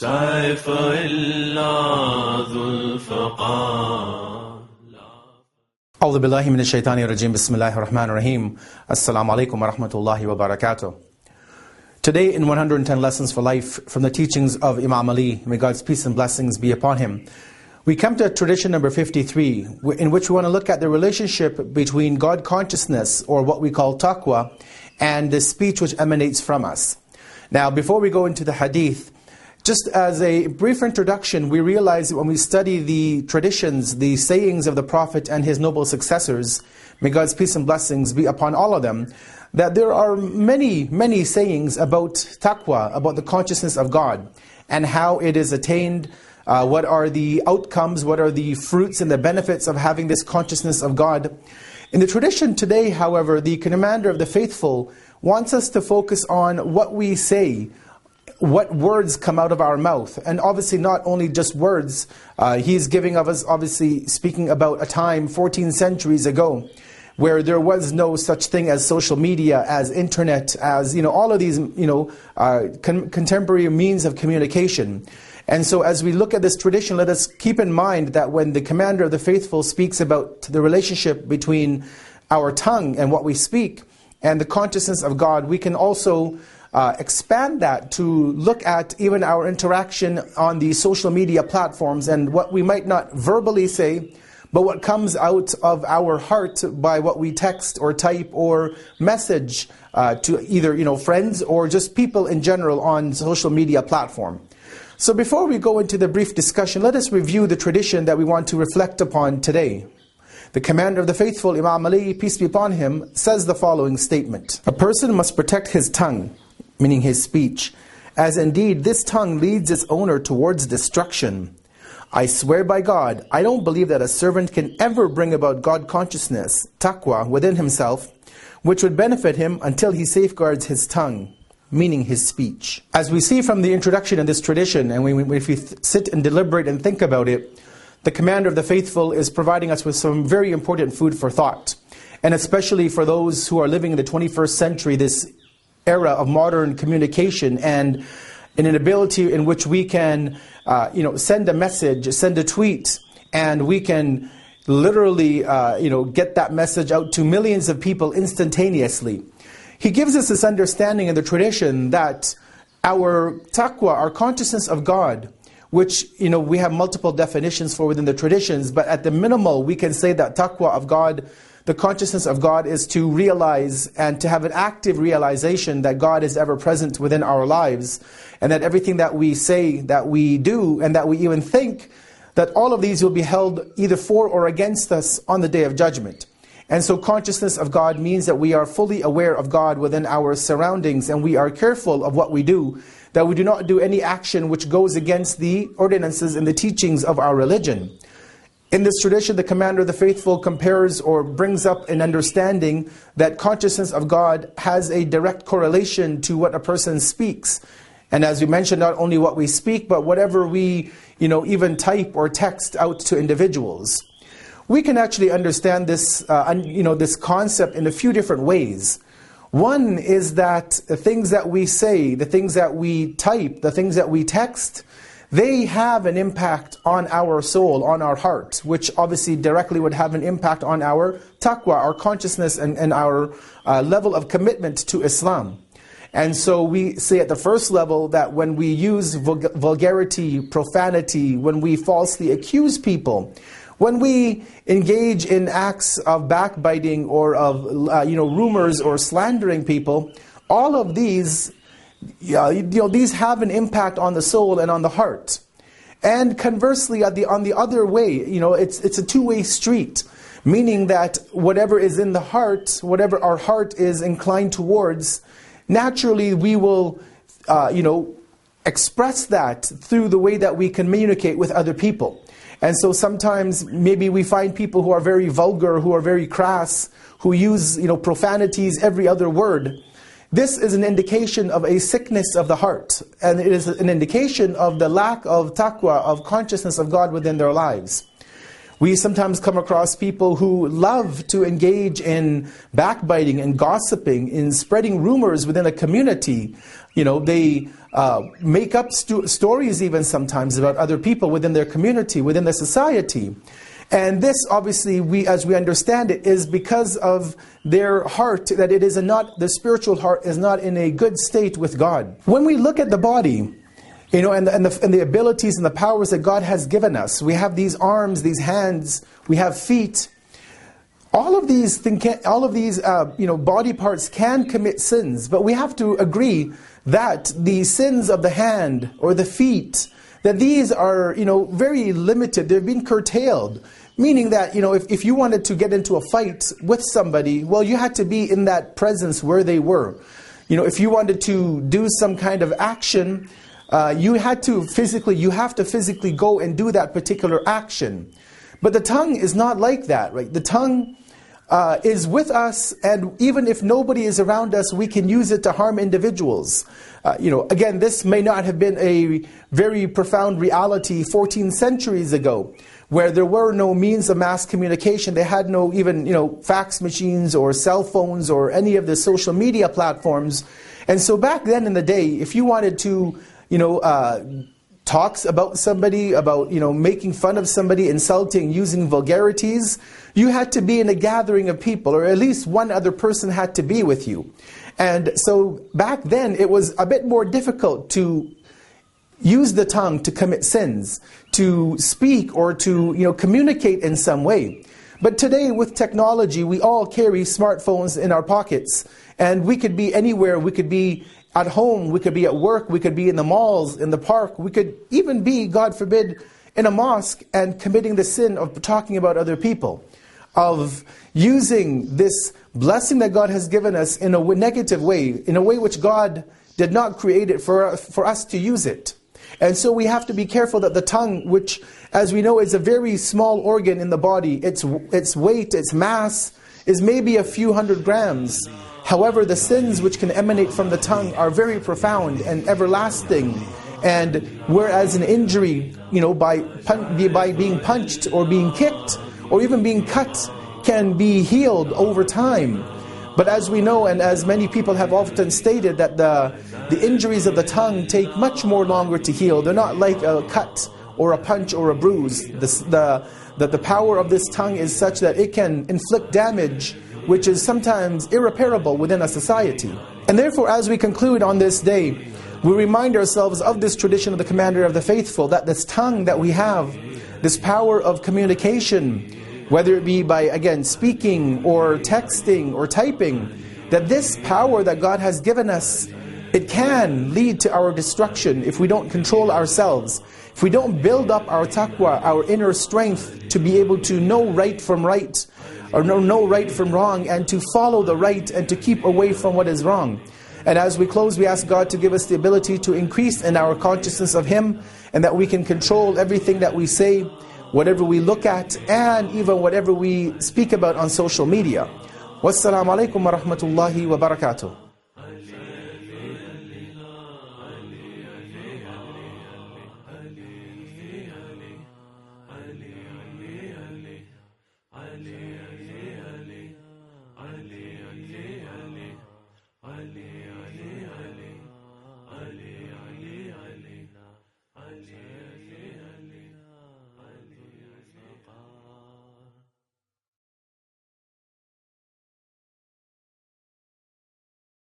كيف إلا ذو الفقار أعوذ بالله من الشيطان الرجيم بسم الله الرحمن الرحيم السلام عليكم ورحمة الله وبركاته Today in 110 Lessons for Life from the teachings of Imam Ali, may God's peace and blessings be upon him, we come to tradition number 53, in which we want to look at the relationship between God consciousness, or what we call taqwa, and the speech which emanates from us. Now, before we go into the hadith, just as a brief introduction, we realize when we study the traditions, the sayings of the Prophet and his noble successors, may God's peace and blessings be upon all of them, that there are many, many sayings about taqwa, about the consciousness of God, and how it is attained, uh, what are the outcomes, what are the fruits and the benefits of having this consciousness of God. In the tradition today, however, the commander of the faithful wants us to focus on what we say, what words come out of our mouth. And obviously not only just words, uh, he's giving of us, obviously speaking about a time 14 centuries ago, where there was no such thing as social media, as internet, as you know, all of these you know, uh, con contemporary means of communication. And so as we look at this tradition, let us keep in mind that when the commander of the faithful speaks about the relationship between our tongue and what we speak, and the consciousness of God, we can also uh, expand that to look at even our interaction on the social media platforms and what we might not verbally say, but what comes out of our heart by what we text or type or message uh, to either you know friends or just people in general on social media platform. So before we go into the brief discussion, let us review the tradition that we want to reflect upon today. The commander of the faithful, Imam Ali, peace be upon him, says the following statement. A person must protect his tongue meaning his speech, as indeed this tongue leads its owner towards destruction. I swear by God, I don't believe that a servant can ever bring about God consciousness, taqwa, within himself, which would benefit him until he safeguards his tongue, meaning his speech. As we see from the introduction in this tradition, and we, if we sit and deliberate and think about it, the commander of the faithful is providing us with some very important food for thought. And especially for those who are living in the 21st century, this era of modern communication and an ability in which we can uh, you know, send a message, send a tweet, and we can literally uh, you know, get that message out to millions of people instantaneously. He gives us this understanding in the tradition that our taqwa, our consciousness of God, which you know we have multiple definitions for within the traditions, but at the minimal we can say that taqwa of God the consciousness of God is to realize and to have an active realization that God is ever present within our lives and that everything that we say, that we do, and that we even think, that all of these will be held either for or against us on the day of judgment. And so consciousness of God means that we are fully aware of God within our surroundings and we are careful of what we do, that we do not do any action which goes against the ordinances and the teachings of our religion. In this tradition, the commander of the faithful compares or brings up an understanding that consciousness of God has a direct correlation to what a person speaks. And as we mentioned, not only what we speak, but whatever we, you know, even type or text out to individuals. We can actually understand this, uh, you know, this concept in a few different ways. One is that the things that we say, the things that we type, the things that we text, they have an impact on our soul, on our heart, which obviously directly would have an impact on our taqwa, our consciousness and, and our uh, level of commitment to Islam. And so we say at the first level that when we use vulgarity, profanity, when we falsely accuse people, when we engage in acts of backbiting or of uh, you know rumors or slandering people, all of these yeah, you know, these have an impact on the soul and on the heart. And conversely, the, on the other way, you know, it's, it's a two-way street, meaning that whatever is in the heart, whatever our heart is inclined towards, naturally we will, uh, you know, express that through the way that we communicate with other people. And so sometimes maybe we find people who are very vulgar, who are very crass, who use, you know, profanities every other word. This is an indication of a sickness of the heart, and it is an indication of the lack of taqwa, of consciousness of God within their lives. We sometimes come across people who love to engage in backbiting and gossiping, in spreading rumors within a community. You know, they uh, make up sto- stories even sometimes about other people within their community, within their society. And this, obviously, we, as we understand it, is because of their heart, that it is not, the spiritual heart is not in a good state with God. When we look at the body, you know, and the, and, the, and the abilities and the powers that God has given us, we have these arms, these hands, we have feet. All of these, thing can, all of these, uh, you know, body parts can commit sins, but we have to agree that the sins of the hand or the feet, that these are, you know, very limited. They've been curtailed. Meaning that, you know, if, if you wanted to get into a fight with somebody, well, you had to be in that presence where they were. You know, if you wanted to do some kind of action, uh, you had to physically, you have to physically go and do that particular action. But the tongue is not like that, right? The tongue uh, is with us, and even if nobody is around us, we can use it to harm individuals. Uh, you know, again, this may not have been a very profound reality 14 centuries ago where there were no means of mass communication. They had no even, you know, fax machines or cell phones or any of the social media platforms. And so back then in the day, if you wanted to, you know, uh, talks about somebody, about, you know, making fun of somebody, insulting, using vulgarities, you had to be in a gathering of people, or at least one other person had to be with you. And so back then, it was a bit more difficult to use the tongue to commit sins, to speak or to you know, communicate in some way. But today, with technology, we all carry smartphones in our pockets. And we could be anywhere. We could be at home. We could be at work. We could be in the malls, in the park. We could even be, God forbid, in a mosque and committing the sin of talking about other people. Of using this blessing that God has given us in a negative way, in a way which God did not create it for, for us to use it. And so we have to be careful that the tongue, which, as we know, is a very small organ in the body, its, its weight, its mass, is maybe a few hundred grams. However, the sins which can emanate from the tongue are very profound and everlasting. And whereas an injury, you know, by, by being punched or being kicked or even being cut can be healed over time. But as we know, and as many people have often stated, that the, the injuries of the tongue take much more longer to heal. They're not like a cut or a punch or a bruise. The, the, the, the power of this tongue is such that it can inflict damage which is sometimes irreparable within a society. And therefore, as we conclude on this day, we remind ourselves of this tradition of the Commander of the Faithful, that this tongue that we have, this power of communication, whether it be by, again, speaking or texting or typing, that this power that God has given us, it can lead to our destruction if we don't control ourselves. If we don't build up our taqwa, our inner strength to be able to know right from right, or know, know right from wrong, and to follow the right and to keep away from what is wrong. And as we close, we ask God to give us the ability to increase in our consciousness of Him, and that we can control everything that we say, whatever we look at, and even whatever we speak about on social media. Wassalamu alaikum wa rahmatullahi wa barakatuh.